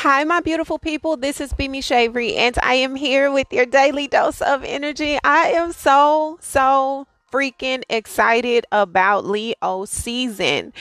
Hi, my beautiful people. This is Bimi Shavery, and I am here with your daily dose of energy. I am so, so freaking excited about Leo season.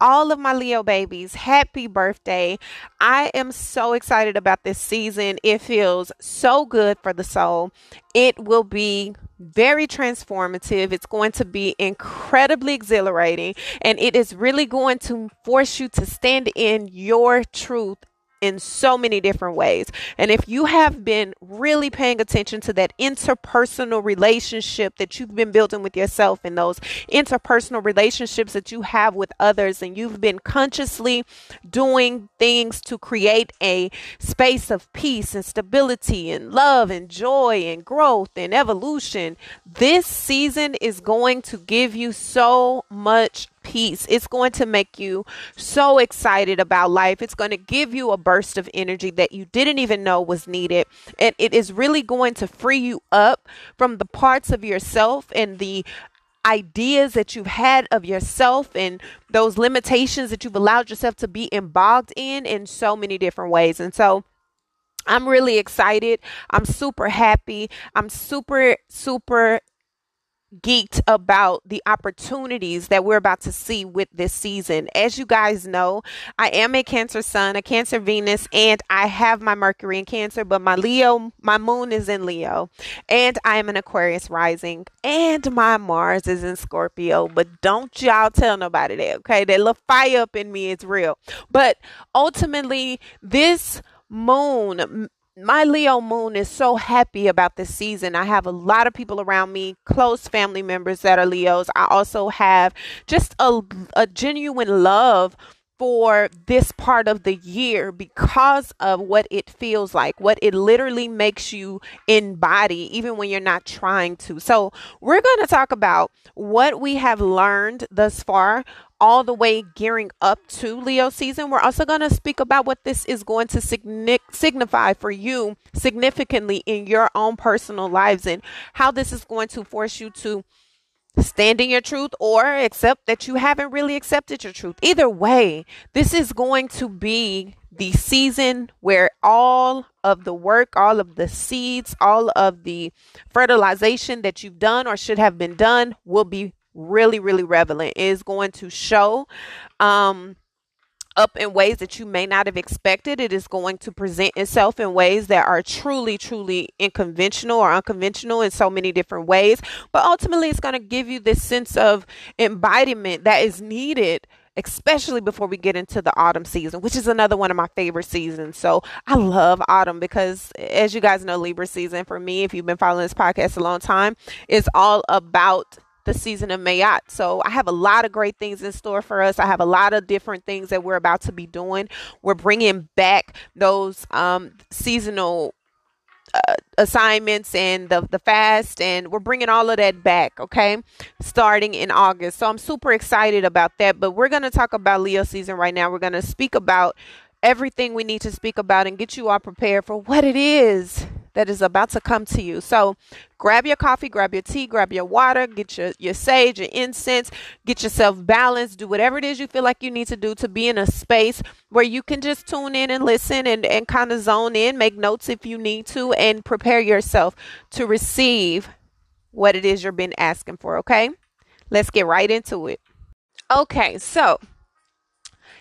All of my Leo babies, happy birthday. I am so excited about this season. It feels so good for the soul. It will be very transformative. It's going to be incredibly exhilarating, and it is really going to force you to stand in your truth in so many different ways. And if you have been really paying attention to that interpersonal relationship that you've been building with yourself and those interpersonal relationships that you have with others, and you've been consciously doing things to create a space of peace and stability and love and joy and growth and evolution, this season is going to give you so much peace. It's going to make you so excited about life. It's going to give you a burst of energy that you didn't even know was needed. And it is really going to free you up from the parts of yourself and the ideas that you've had of yourself and those limitations that you've allowed yourself to be embogged in in so many different ways. And so, I'm really excited. I'm super happy. I'm super, super geeked about the opportunities that we're about to see with this season. As you guys know, I am a Cancer Sun, a Cancer Venus, and I have my Mercury in Cancer, but my Leo, my moon is in Leo, and I am an Aquarius rising, and my Mars is in Scorpio. But don't y'all tell nobody that, okay? That little fire up in me is real. But ultimately, this moon my Leo moon is so happy about this season. I have a lot of people around me, close family members that are Leos. I also have just a, a genuine love for this part of the year because of what it feels like, what it literally makes you embody, even when you're not trying to. So, we're going to talk about what we have learned thus far all the way gearing up to Leo season. We're also going to speak about what this is going to signi- signify for you significantly in your own personal lives and how this is going to force you to stand in your truth or accept that you haven't really accepted your truth. Either way, this is going to be the season where all of the work, all of the seeds, all of the fertilization that you've done or should have been done will be really, really relevant. It is going to show um, up in ways that you may not have expected. It is going to present itself in ways that are truly, truly unconventional or unconventional in so many different ways. But ultimately, it's going to give you this sense of embodiment that is needed especially before we get into the autumn season, which is another one of my favorite seasons. So I love autumn because, as you guys know, Libra season for me, if you've been following this podcast a long time, is all about the season of Ma'at. So I have a lot of great things in store for us. I have a lot of different things that we're about to be doing. We're bringing back those um, seasonal uh, assignments and the the fast and we're bringing all of that back okay starting in august so i'm super excited about that but we're going to talk about leo season right now we're going to speak about everything we need to speak about and get you all prepared for what it is that is about to come to you. So grab your coffee, grab your tea, grab your water, get your, your sage, your incense, get yourself balanced, do whatever it is you feel like you need to do to be in a space where you can just tune in and listen and, and kind of zone in, make notes if you need to, and prepare yourself to receive what it is you're been asking for. Okay. Let's get right into it. Okay, so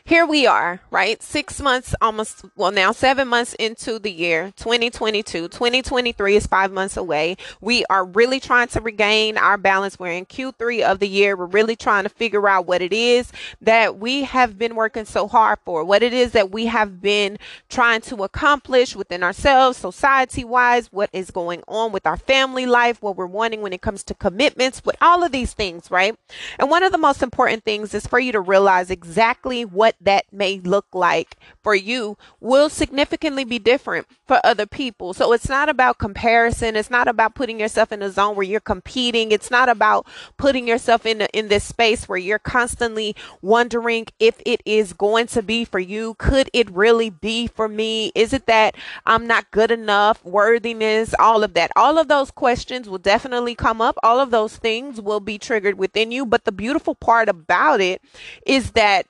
here we are, right? Six months, almost, well, now seven months into the year 2022. 2023 is five months away. We are really trying to regain our balance. We're in Q3 of the year. We're really trying to figure out what it is that we have been working so hard for, what it is that we have been trying to accomplish within ourselves, society wise, what is going on with our family life, what we're wanting when it comes to commitments, with all of these things, right? And one of the most important things is for you to realize exactly what what that may look like for you will significantly be different for other people. So it's not about comparison. It's not about putting yourself in a zone where you're competing. It's not about putting yourself in in this space where you're constantly wondering if it is going to be for you. Could it really be for me? Is it that I'm not good enough? Worthiness, all of that. All of those questions will definitely come up. All of those things will be triggered within you. But the beautiful part about it is that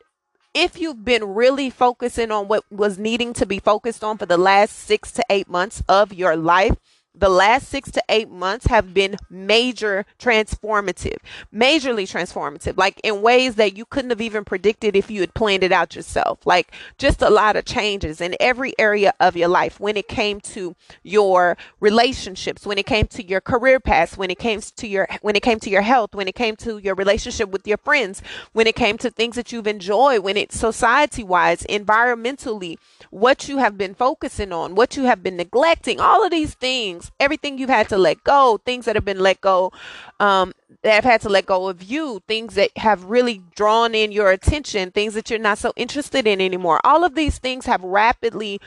if you've been really focusing on what was needing to be focused on for the last six to eight months of your life, the last six to eight months have been major transformative, majorly transformative, like in ways that you couldn't have even predicted if you had planned it out yourself. Like just a lot of changes in every area of your life when it came to your relationships, when it came to your career paths, when it came to your when it came to your health, when it came to your relationship with your friends, when it came to things that you've enjoyed, when it's society wise, environmentally, what you have been focusing on, what you have been neglecting, all of these things, everything you've had to let go, things that have been let go, um, that have had to let go of you, things that have really drawn in your attention, things that you're not so interested in anymore. All of these things have rapidly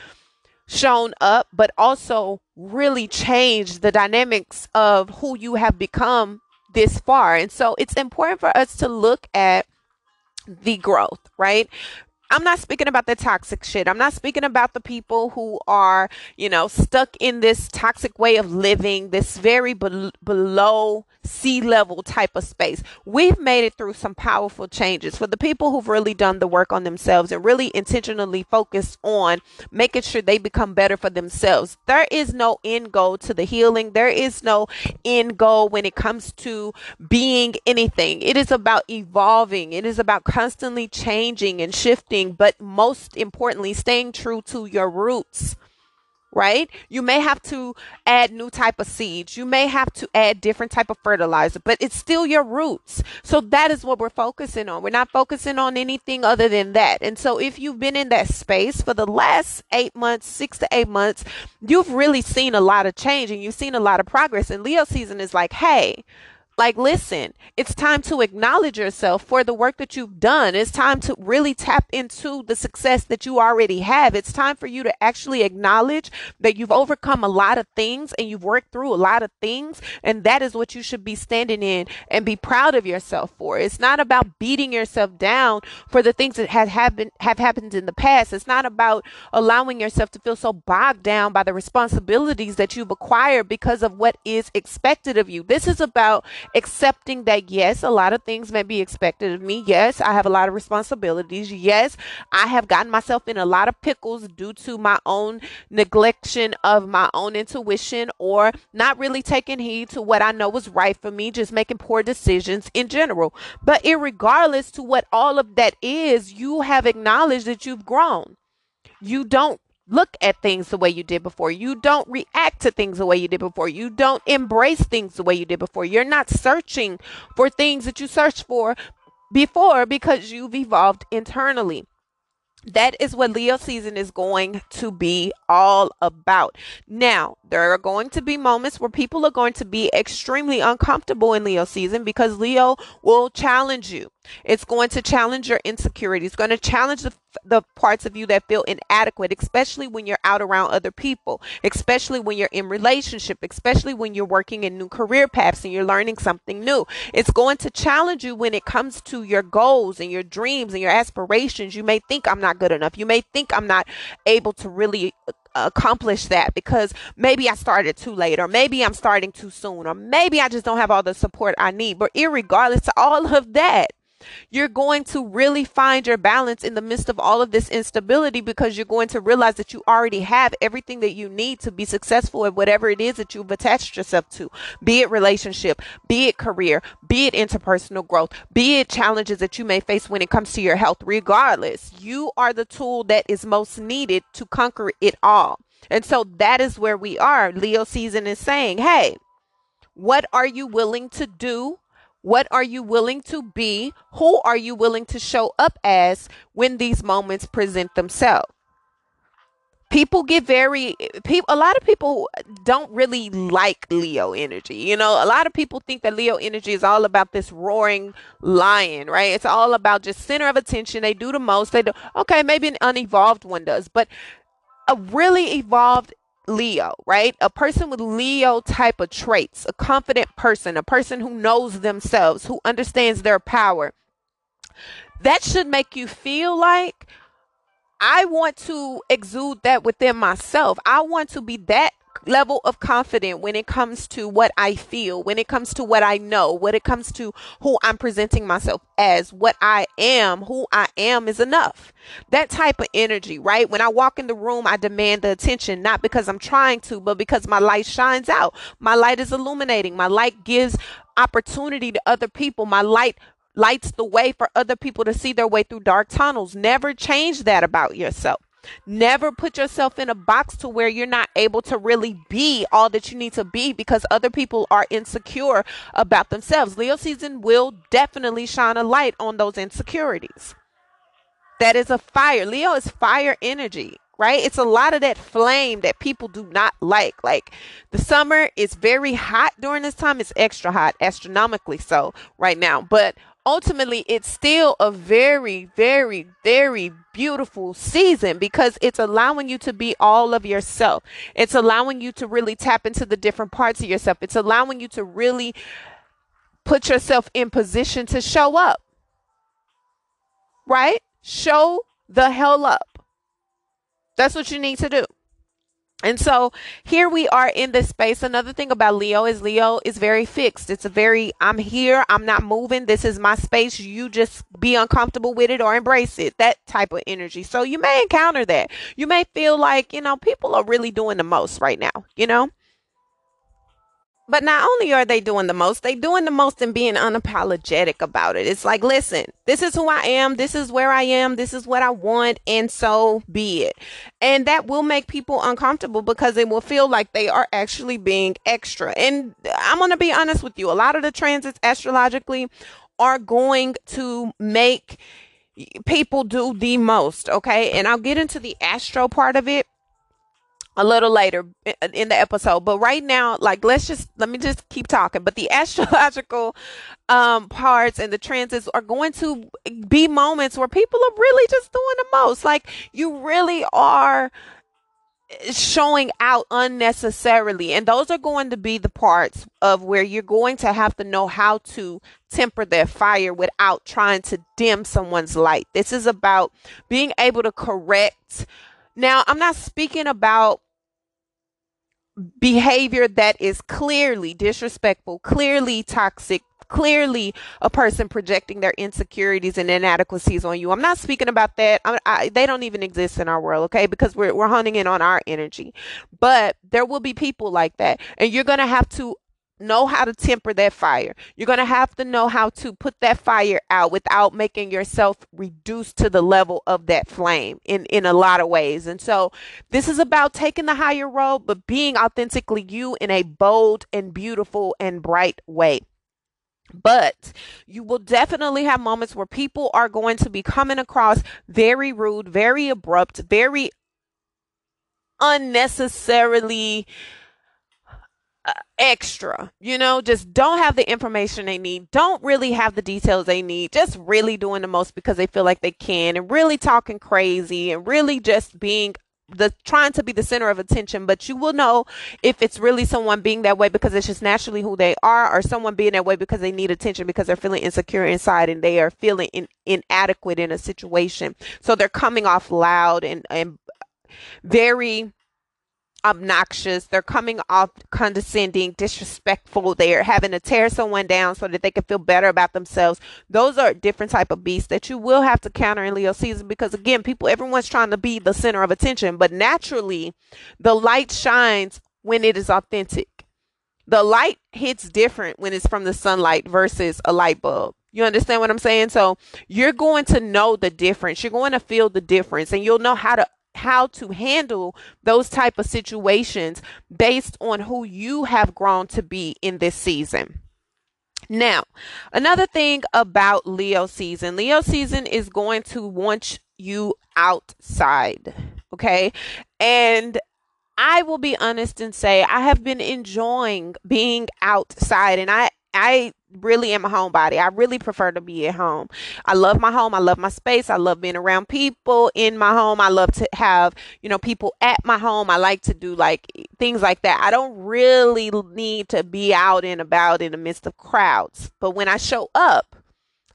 shown up, but also really changed the dynamics of who you have become this far. And so it's important for us to look at the growth, right? I'm not speaking about the toxic shit. I'm not speaking about the people who are, you know, stuck in this toxic way of living, this very be- below sea level type of space. We've made it through some powerful changes for the people who've really done the work on themselves and really intentionally focused on making sure they become better for themselves. There is no end goal to the healing. There is no end goal when it comes to being anything. It is about evolving. It is about constantly changing and shifting, but most importantly, staying true to your roots right? You may have to add new type of seeds. You may have to add different type of fertilizer but it's still your roots. So that is what we're focusing on. We're not focusing on anything other than that. And so if you've been in that space for the last eight months six to eight months you've really seen a lot of change and you've seen a lot of progress. And leo season is like hey like, listen, it's time to acknowledge yourself for the work that you've done. It's time to really tap into the success that you already have. It's time for you to actually acknowledge that you've overcome a lot of things and you've worked through a lot of things. And that is what you should be standing in and be proud of yourself for. It's not about beating yourself down for the things that have happened, have happened in the past. It's not about allowing yourself to feel so bogged down by the responsibilities that you've acquired because of what is expected of you. This is about accepting that yes, a lot of things may be expected of me. Yes, I have a lot of responsibilities. Yes, I have gotten myself in a lot of pickles due to my own neglection of my own intuition or not really taking heed to what I know was right for me, just making poor decisions in general. But regardless to what all of that is, you have acknowledged that you've grown. You don't look at things the way you did before. You don't react to things the way you did before. You don't embrace things the way you did before. You're not searching for things that you searched for before because you've evolved internally. That is what Leo season is going to be all about. Now, there are going to be moments where people are going to be extremely uncomfortable in Leo season because Leo will challenge you. It's going to challenge your insecurities. It's going to challenge the, the parts of you that feel inadequate, especially when you're out around other people, especially when you're in relationship, especially when you're working in new career paths and you're learning something new. It's going to challenge you when it comes to your goals and your dreams and your aspirations. You may think I'm not good enough. You may think I'm not able to really uh, accomplish that because maybe I started too late or maybe I'm starting too soon or maybe I just don't have all the support I need. But regardless to all of that, you're going to really find your balance in the midst of all of this instability because you're going to realize that you already have everything that you need to be successful at whatever it is that you've attached yourself to be it relationship, be it career, be it interpersonal growth, be it challenges that you may face when it comes to your health. Regardless, you are the tool that is most needed to conquer it all. And so that is where we are. Leo season is saying, hey, what are you willing to do what are you willing to be? Who are you willing to show up as when these moments present themselves? People get very people a lot of people don't really like Leo energy. You know, a lot of people think that Leo energy is all about this roaring lion, right? It's all about just center of attention. They do the most. They do okay, maybe an unevolved one does, but a really evolved Leo, right? A person with Leo type of traits, a confident person, a person who knows themselves, who understands their power. That should make you feel like I want to exude that within myself. I want to be that level of confidence when it comes to what I feel, when it comes to what I know, when it comes to who I'm presenting myself as, what I am, who I am is enough. That type of energy, right? When I walk in the room, I demand the attention, not because I'm trying to, but because my light shines out. My light is illuminating. My light gives opportunity to other people. My light lights the way for other people to see their way through dark tunnels. Never change that about yourself. Never put yourself in a box to where you're not able to really be all that you need to be because other people are insecure about themselves. Leo season will definitely shine a light on those insecurities. That is a fire. Leo is fire energy right? It's a lot of that flame that people do not like. Like the summer is very hot during this time. It's extra hot, astronomically so right now. But ultimately it's still a very very very beautiful season because it's allowing you to be all of yourself. It's allowing you to really tap into the different parts of yourself. It's allowing you to really put yourself in position to show up. Right? Show the hell up. That's what you need to do and so here we are in this space. Another thing about Leo is Leo is very fixed. It's a very, I'm here, I'm not moving. This is my space. You just be uncomfortable with it or embrace it. That type of energy. So you may encounter that. You may feel like, you know, people are really doing the most right now, you know? But not only are they doing the most, they doing the most and being unapologetic about it. It's like, listen, this is who I am, this is where I am, this is what I want, and so be it. And that will make people uncomfortable because they will feel like they are actually being extra. And I'm gonna be honest with you, a lot of the transits astrologically are going to make people do the most, okay? And I'll get into the astro part of it a little later in the episode but right now like let's just let me just keep talking but the astrological um parts and the transits are going to be moments where people are really just doing the most like you really are showing out unnecessarily and those are going to be the parts of where you're going to have to know how to temper their fire without trying to dim someone's light. This is about being able to correct. Now i'm not speaking about behavior that is clearly disrespectful, clearly toxic, clearly a person projecting their insecurities and inadequacies on you. I'm not speaking about that. I, I, they don't even exist in our world, okay? Because we're we're honing in on our energy. But there will be people like that, and you're gonna have to know how to temper that fire. You're going to have to know how to put that fire out without making yourself reduce to the level of that flame in in a lot of ways. And so this is about taking the higher road but being authentically you in a bold and beautiful and bright way. But you will definitely have moments where people are going to be coming across very rude, very abrupt, very unnecessarily extra, you know, just don't have the information they need, don't really have the details they need, just really doing the most because they feel like they can, and really talking crazy, and really just being the trying to be the center of attention. But you will know if it's really someone being that way because it's just naturally who they are or someone being that way because they need attention because they're feeling insecure inside and they are feeling in, inadequate in a situation. So they're coming off loud and and very obnoxious. They're coming off condescending, disrespectful. They're having to tear someone down so that they can feel better about themselves. Those are different type of beasts that you will have to counter in Leo season because again, people, everyone's trying to be the center of attention, but naturally, the light shines when it is authentic. The light hits different when it's from the sunlight versus a light bulb. You understand what I'm saying? So you're going to know the difference. You're going to feel the difference and you'll know how to how to handle those type of situations based on who you have grown to be in this season. Now, another thing about Leo season, Leo season is going to want you outside, okay? And I will be honest and say I have been enjoying being outside and I I really am a homebody. I really prefer to be at home. I love my home. I love my space. I love being around people in my home. I love to have, you know, people at my home. I like to do like things like that. I don't really need to be out and about in the midst of crowds. But when I show up,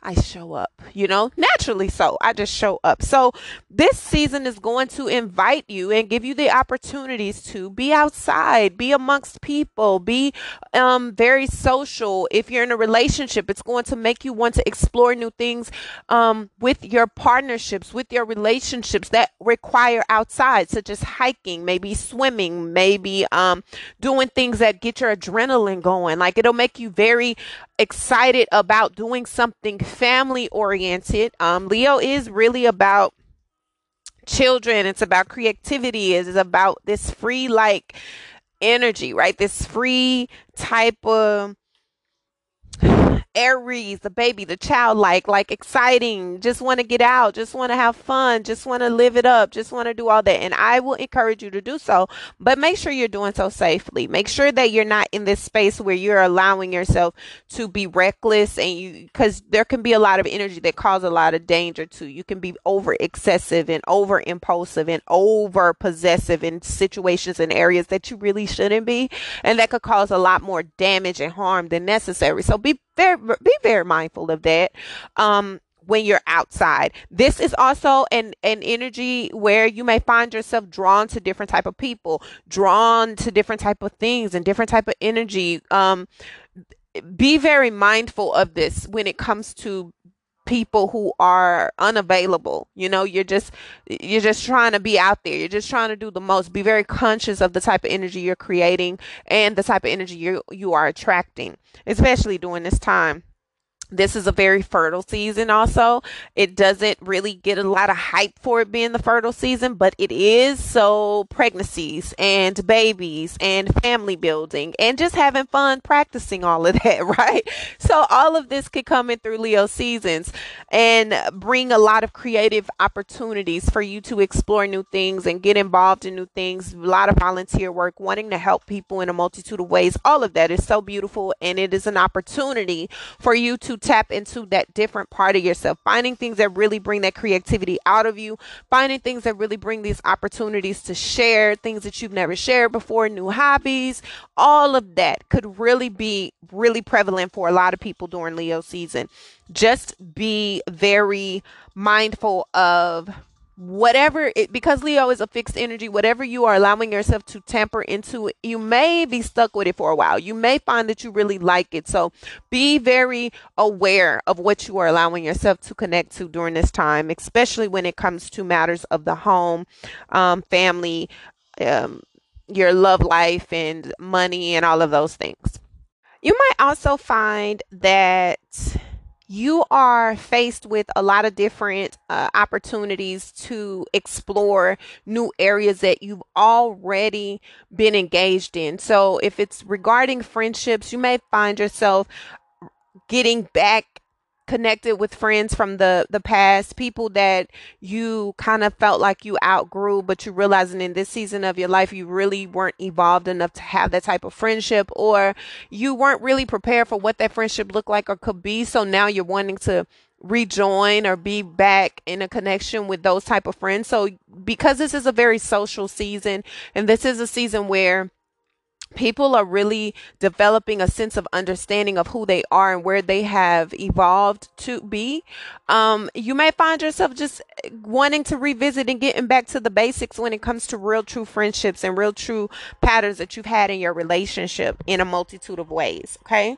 I show up, you know, naturally so. I just show up. So this season is going to invite you and give you the opportunities to be outside, be amongst people, be um, very social. If you're in a relationship, it's going to make you want to explore new things um, with your partnerships, with your relationships that require outside, such as hiking, maybe swimming, maybe um, doing things that get your adrenaline going. Like it'll make you very excited about doing something family oriented. Um, Leo is really about children. It's about creativity. It's about this free like energy, right? This free type of Aries, the baby, the childlike, like like exciting, just want to get out, just want to have fun, just want to live it up, just want to do all that. And I will encourage you to do so, but make sure you're doing so safely. Make sure that you're not in this space where you're allowing yourself to be reckless and you, because there can be a lot of energy that cause a lot of danger too. you. can be over excessive and over impulsive and over possessive in situations and areas that you really shouldn't be. And that could cause a lot more damage and harm than necessary. So be very be very mindful of that. Um, when you're outside. This is also an, an energy where you may find yourself drawn to different type of people, drawn to different type of things and different type of energy. Um, be very mindful of this when it comes to people who are unavailable. You know you're just you're just trying to be out there. You're just trying to do the most. Be very conscious of the type of energy you're creating and the type of energy you you are attracting especially during this time this is a very fertile season also. It doesn't really get a lot of hype for it being the fertile season but it is. So pregnancies and babies and family building and just having fun practicing all of that right? So all of this could come in through leo seasons and bring a lot of creative opportunities for you to explore new things and get involved in new things. A lot of volunteer work wanting to help people in a multitude of ways. All of that is so beautiful and it is an opportunity for you to tap into that different part of yourself, finding things that really bring that creativity out of you, finding things that really bring these opportunities to share things that you've never shared before, new hobbies, all of that could really be really prevalent for a lot of people during Leo season. Just be very mindful of whatever it because Leo is a fixed energy, whatever you are allowing yourself to tamper into, you may be stuck with it for a while. You may find that you really like it. So be very aware of what you are allowing yourself to connect to during this time, especially when it comes to matters of the home, um, family, um, your love life, and money, and all of those things. You might also find that you are faced with a lot of different uh, opportunities to explore new areas that you've already been engaged in. So, if it's regarding friendships, you may find yourself getting back connected with friends from the the past, people that you kind of felt like you outgrew, but you realizing in this season of your life you really weren't evolved enough to have that type of friendship, or you weren't really prepared for what that friendship looked like or could be. So now you're wanting to rejoin or be back in a connection with those type of friends. So because this is a very social season and this is a season where people are really developing a sense of understanding of who they are and where they have evolved to be, um, you may find yourself just wanting to revisit and getting back to the basics when it comes to real true friendships and real true patterns that you've had in your relationship in a multitude of ways. Okay.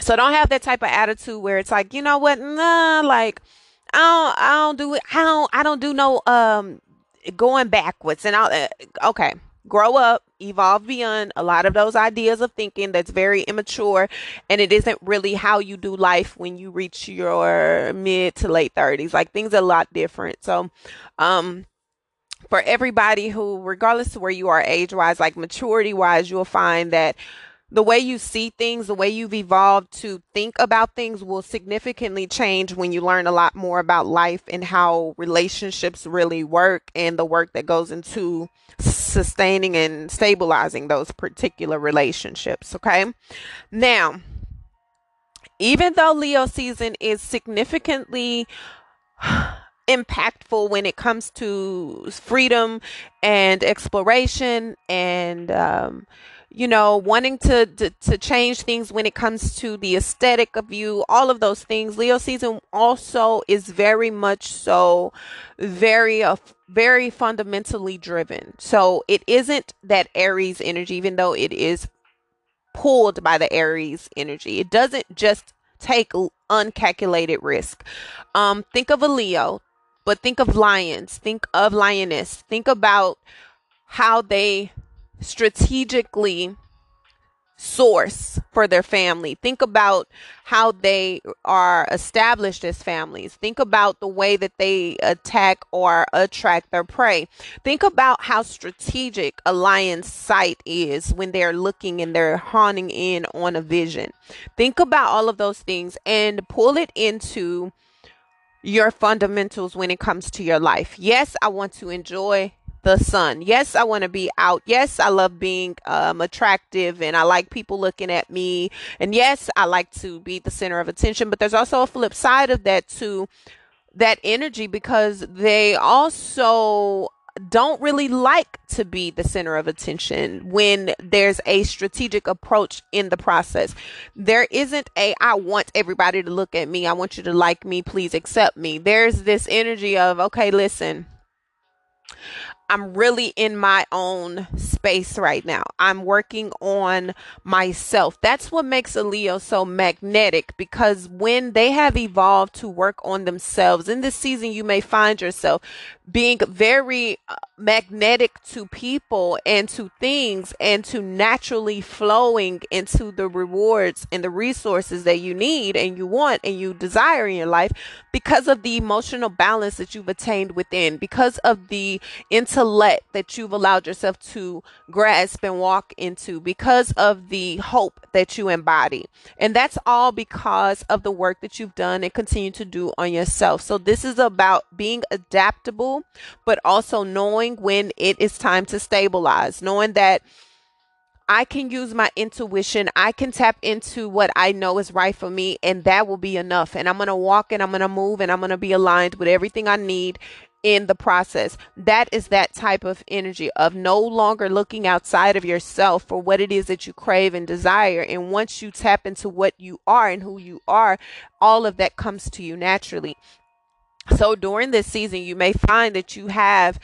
So don't have that type of attitude where it's like, you know what, nah, like I don't, I don't do it. I don't, I don't do no um going backwards and all. Uh, okay, grow up, evolve beyond a lot of those ideas of thinking that's very immature and it isn't really how you do life when you reach your mid to late 30s. Like things are a lot different. So, um for everybody who regardless of where you are age wise, like maturity wise, you'll find that the way you see things, the way you've evolved to think about things will significantly change when you learn a lot more about life and how relationships really work and the work that goes into sustaining and stabilizing those particular relationships. Okay. Now, even though Leo season is significantly impactful when it comes to freedom and exploration and, um, you know, wanting to, to to change things when it comes to the aesthetic of you, all of those things. Leo season also is very much so very uh, very fundamentally driven. So it isn't that Aries energy even though it is pulled by the Aries energy. It doesn't just take uncalculated risk. Um think of a Leo, but think of lions, think of lioness. Think about how they strategically source for their family. Think about how they are established as families. Think about the way that they attack or attract their prey. Think about how strategic a lion's sight is when they're looking and they're honing in on a vision. Think about all of those things and pull it into your fundamentals when it comes to your life. Yes, I want to enjoy the sun. Yes, I want to be out. Yes, I love being um, attractive and I like people looking at me. And yes, I like to be the center of attention. But there's also a flip side of that too, that energy because they also don't really like to be the center of attention when there's a strategic approach in the process. There isn't a, I want everybody to look at me. I want you to like me. Please accept me. There's this energy of, okay, listen, I'm really in my own space right now. I'm working on myself. That's what makes a Leo so magnetic because when they have evolved to work on themselves in this season, you may find yourself being very uh, magnetic to people and to things and to naturally flowing into the rewards and the resources that you need and you want and you desire in your life because of the emotional balance that you've attained within, because of the intellect that you've allowed yourself to grasp and walk into, because of the hope that you embody. And that's all because of the work that you've done and continue to do on yourself. So this is about being adaptable but also knowing when it is time to stabilize, knowing that I can use my intuition. I can tap into what I know is right for me, and that will be enough. And I'm going to walk and I'm going to move and I'm going to be aligned with everything I need in the process. That is that type of energy of no longer looking outside of yourself for what it is that you crave and desire. And once you tap into what you are and who you are, all of that comes to you naturally. So during this season, you may find that you have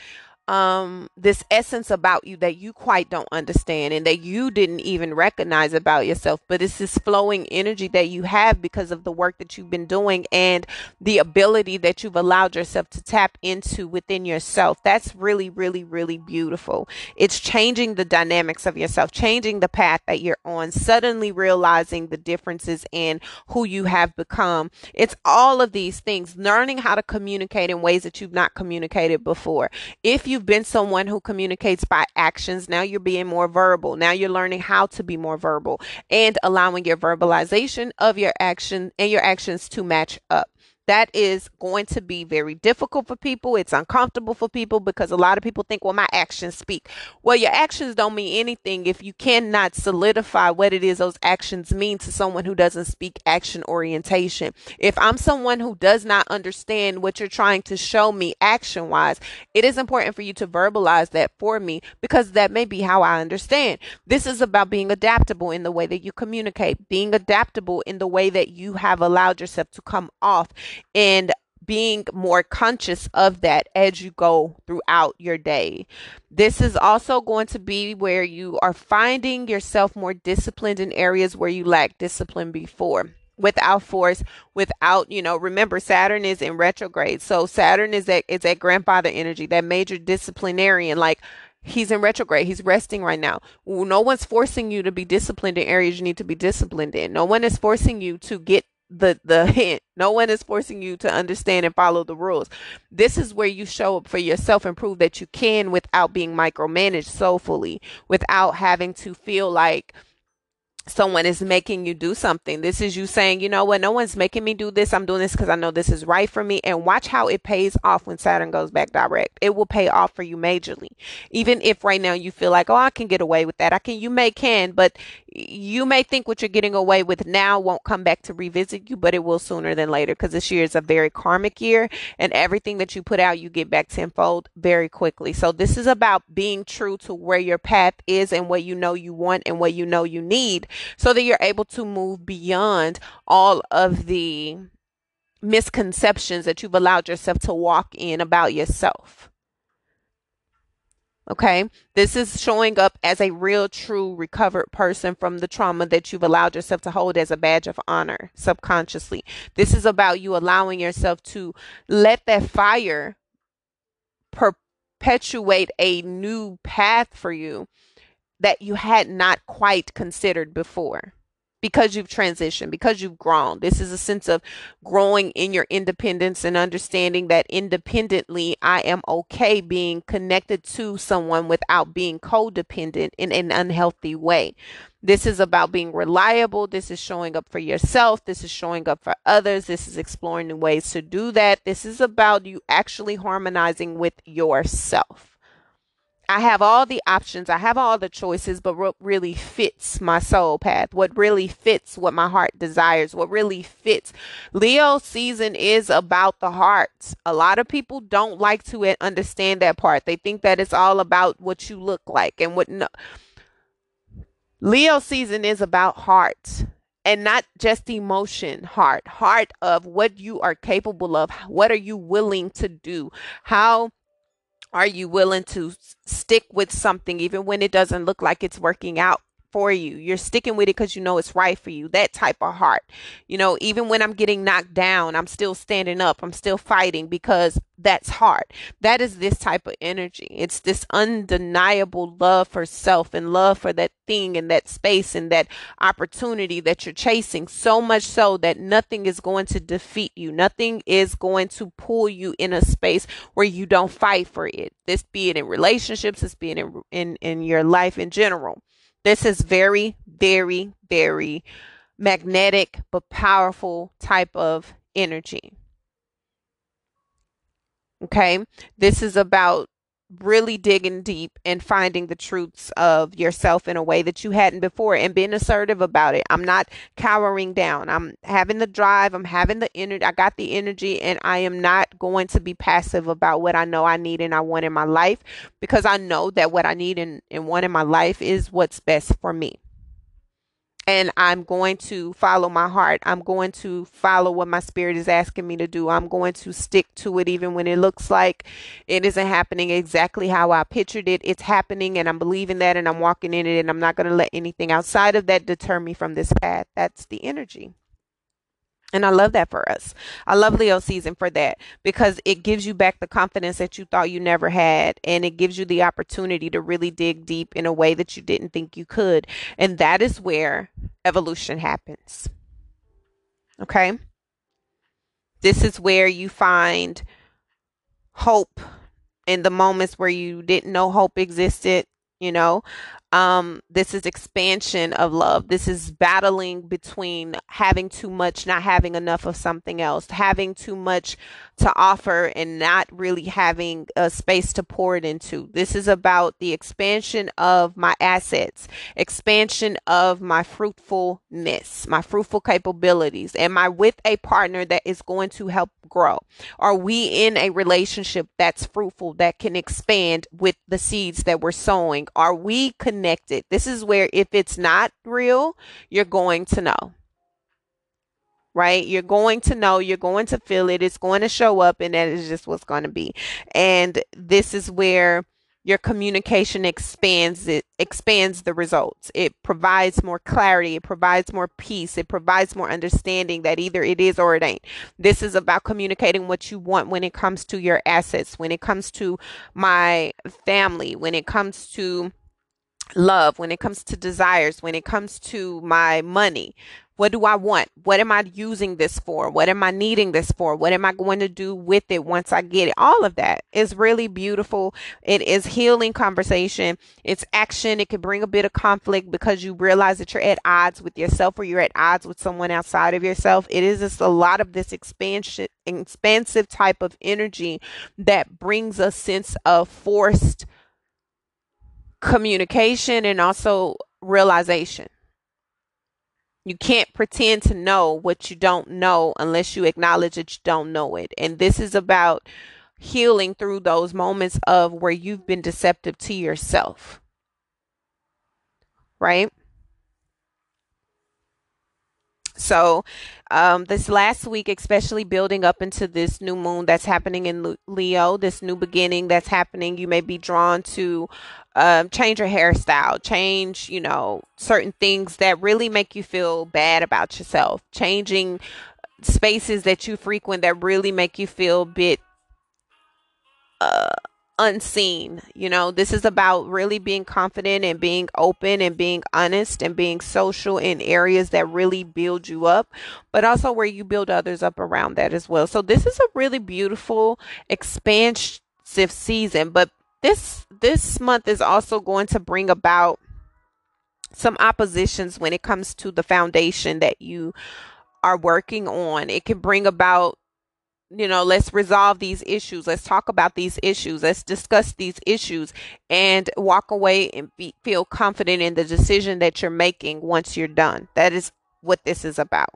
um this essence about you that you quite don't understand and that you didn't even recognize about yourself but it's this flowing energy that you have because of the work that you've been doing and the ability that you've allowed yourself to tap into within yourself. That's really really really beautiful. It's changing the dynamics of yourself changing the path that you're on suddenly realizing the differences in who you have become. It's all of these things learning how to communicate in ways that you've not communicated before. If you you've been someone who communicates by actions, now you're being more verbal. Now you're learning how to be more verbal and allowing your verbalization of your action and your actions to match up that is going to be very difficult for people. It's uncomfortable for people because a lot of people think, well, my actions speak. Well, your actions don't mean anything if you cannot solidify what it is those actions mean to someone who doesn't speak action orientation. If I'm someone who does not understand what you're trying to show me action wise, it is important for you to verbalize that for me because that may be how I understand. This is about being adaptable in the way that you communicate, being adaptable in the way that you have allowed yourself to come off and being more conscious of that as you go throughout your day. This is also going to be where you are finding yourself more disciplined in areas where you lack discipline before. Without force without you know remember saturn is in retrograde. So saturn is that it's that grandfather energy that major disciplinarian like he's in retrograde he's resting right now. No one's forcing you to be disciplined in areas you need to be disciplined in. No one is forcing you to get the the hint. No one is forcing you to understand and follow the rules. This is where you show up for yourself and prove that you can without being micromanaged soulfully, without having to feel like someone is making you do something. This is you saying, you know what, no one's making me do this. I'm doing this because I know this is right for me. And watch how it pays off when Saturn goes back direct. It will pay off for you majorly. Even if right now you feel like, oh, I can get away with that. I can, you may can, but you may think what you're getting away with now won't come back to revisit you, but it will sooner than later because this year is a very karmic year and everything that you put out, you get back tenfold very quickly. So this is about being true to where your path is and what you know you want and what you know you need so that you're able to move beyond all of the misconceptions that you've allowed yourself to walk in about yourself. Okay. This is showing up as a real, true, recovered person from the trauma that you've allowed yourself to hold as a badge of honor subconsciously. This is about you allowing yourself to let that fire perpetuate a new path for you that you had not quite considered before because you've transitioned, because you've grown. This is a sense of growing in your independence and understanding that independently, I am okay being connected to someone without being codependent in an unhealthy way. This is about being reliable. This is showing up for yourself. This is showing up for others. This is exploring new ways to do that. This is about you actually harmonizing with yourself. I have all the options, I have all the choices, but what really fits my soul path, what really fits what my heart desires, what really fits. Leo season is about the heart. A lot of people don't like to understand that part. They think that it's all about what you look like and what no. Leo season is about heart and not just emotion heart heart of what you are capable of what are you willing to do how are you willing to stick with something even when it doesn't look like it's working out for you. You're sticking with it because you know it's right for you. That type of heart. You know, even when I'm getting knocked down, I'm still standing up. I'm still fighting because that's hard. That is this type of energy. It's this undeniable love for self and love for that thing and that space and that opportunity that you're chasing. So much so that nothing is going to defeat you. Nothing is going to pull you in a space where you don't fight for it. This be it in relationships, this be it in in, in your life in general. This is very, very, very magnetic but powerful type of energy. Okay. This is about really digging deep and finding the truths of yourself in a way that you hadn't before and being assertive about it. I'm not cowering down. I'm having the drive, I'm having the energy. I got the energy and I am not going to be passive about what I know I need and I want in my life because I know that what I need and, and want in my life is what's best for me and I'm going to follow my heart. I'm going to follow what my spirit is asking me to do. I'm going to stick to it even when it looks like it isn't happening exactly how I pictured it. It's happening and I'm believing that and I'm walking in it and I'm not going to let anything outside of that deter me from this path. That's the energy. And I love that for us. I love Leo season for that because it gives you back the confidence that you thought you never had. And it gives you the opportunity to really dig deep in a way that you didn't think you could. And that is where evolution happens. Okay. This is where you find hope in the moments where you didn't know hope existed you know um, this is expansion of love. This is battling between having too much, not having enough of something else, having too much to offer and not really having a space to pour it into. This is about the expansion of my assets, expansion of my fruitfulness, my fruitful capabilities. Am I with a partner that is going to help grow? Are we in a relationship that's fruitful, that can expand with the seeds that we're sowing? Are we connected? Connected. This is where if it's not real, you're going to know. Right? You're going to know, you're going to feel it, it's going to show up, and that is just what's going to be. And this is where your communication expands it expands the results it provides more clarity it provides more peace it provides more understanding that either it is or it ain't this is about communicating what you want when it comes to your assets when it comes to my family when it comes to love, when it comes to desires, when it comes to my money, What do I want? What am I using this for? What am I needing this for? What am I going to do with it once I get it? All of that is really beautiful. It is healing conversation. It's action. It can bring a bit of conflict because you realize that you're at odds with yourself or you're at odds with someone outside of yourself. It is just a lot of this expansion, expansive type of energy that brings a sense of forced communication and also realization. You can't pretend to know what you don't know unless you acknowledge that you don't know it. And this is about healing through those moments of where you've been deceptive to yourself. Right? So, um, this last week, especially building up into this new moon that's happening in Leo, this new beginning that's happening, you may be drawn to um, change your hairstyle, change, you know, certain things that really make you feel bad about yourself, changing spaces that you frequent that really make you feel a bit uh, unseen. You know, this is about really being confident and being open and being honest and being social in areas that really build you up, but also where you build others up around that as well. So, this is a really beautiful, expansive season, but this this month is also going to bring about some oppositions when it comes to the foundation that you are working on. It can bring about you know, let's resolve these issues. Let's talk about these issues. Let's discuss these issues and walk away and be, feel confident in the decision that you're making once you're done. That is what this is about.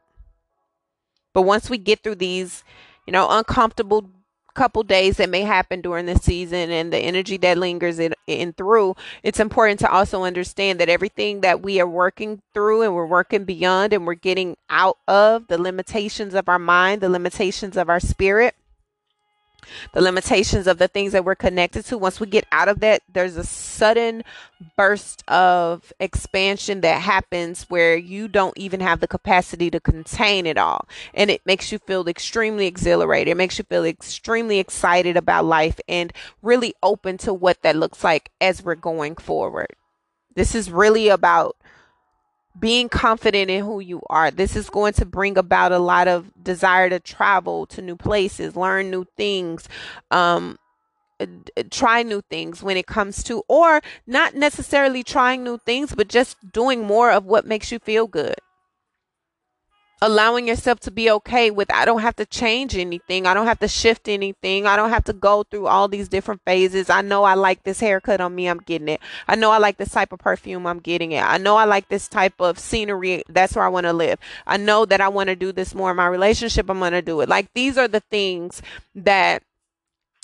But once we get through these, you know, uncomfortable couple days that may happen during the season and the energy that lingers in, in through, it's important to also understand that everything that we are working through and we're working beyond and we're getting out of the limitations of our mind, the limitations of our spirit, the limitations of the things that we're connected to. Once we get out of that, there's a sudden burst of expansion that happens where you don't even have the capacity to contain it all. And it makes you feel extremely exhilarated. It makes you feel extremely excited about life and really open to what that looks like as we're going forward. This is really about being confident in who you are. This is going to bring about a lot of desire to travel to new places, learn new things, um, try new things when it comes to, or not necessarily trying new things, but just doing more of what makes you feel good allowing yourself to be okay with I don't have to change anything. I don't have to shift anything. I don't have to go through all these different phases. I know I like this haircut on me, I'm getting it. I know I like this type of perfume, I'm getting it. I know I like this type of scenery. That's where I want to live. I know that I want to do this more in my relationship. I'm going to do it. Like these are the things that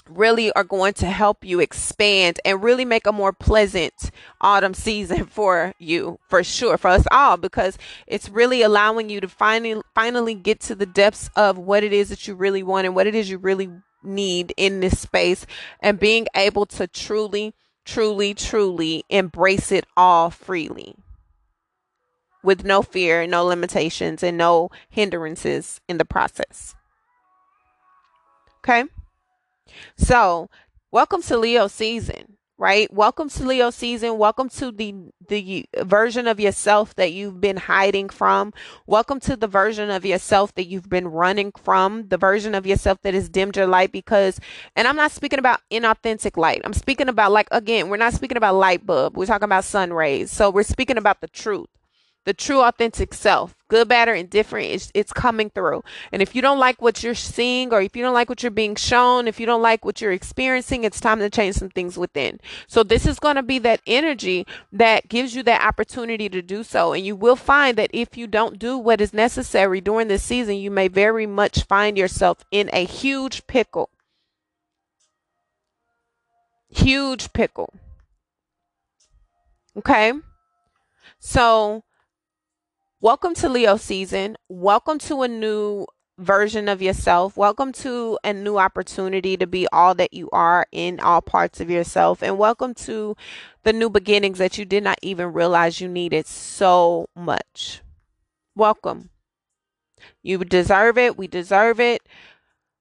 really are going to help you expand and really make a more pleasant autumn season for you for sure for us all because it's really allowing you to finally finally get to the depths of what it is that you really want and what it is you really need in this space and being able to truly truly truly embrace it all freely with no fear no limitations and no hindrances in the process. Okay so, welcome to Leo season, right? Welcome to Leo season. Welcome to the the version of yourself that you've been hiding from. Welcome to the version of yourself that you've been running from, the version of yourself that has dimmed your light because and I'm not speaking about inauthentic light. I'm speaking about like again, we're not speaking about light bulb. We're talking about sun rays. So, we're speaking about the truth the true authentic self good bad or indifferent it's, it's coming through. And if you don't like what you're seeing or if you don't like what you're being shown if you don't like what you're experiencing it's time to change some things within. So this is going to be that energy that gives you that opportunity to do so. And you will find that if you don't do what is necessary during this season you may very much find yourself in a huge pickle. Huge pickle. Okay? So Welcome to Leo season. Welcome to a new version of yourself. Welcome to a new opportunity to be all that you are in all parts of yourself. And welcome to the new beginnings that you did not even realize you needed so much. Welcome. You deserve it. We deserve it.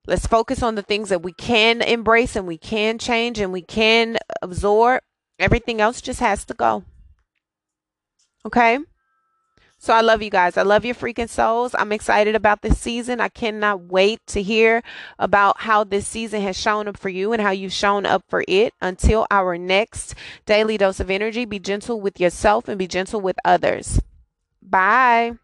Let's focus on the things that we can embrace and we can change and we can absorb. Everything else just has to go. Okay? So I love you guys. I love your freaking souls. I'm excited about this season. I cannot wait to hear about how this season has shown up for you and how you've shown up for it. Until our next daily dose of energy, be gentle with yourself and be gentle with others. Bye.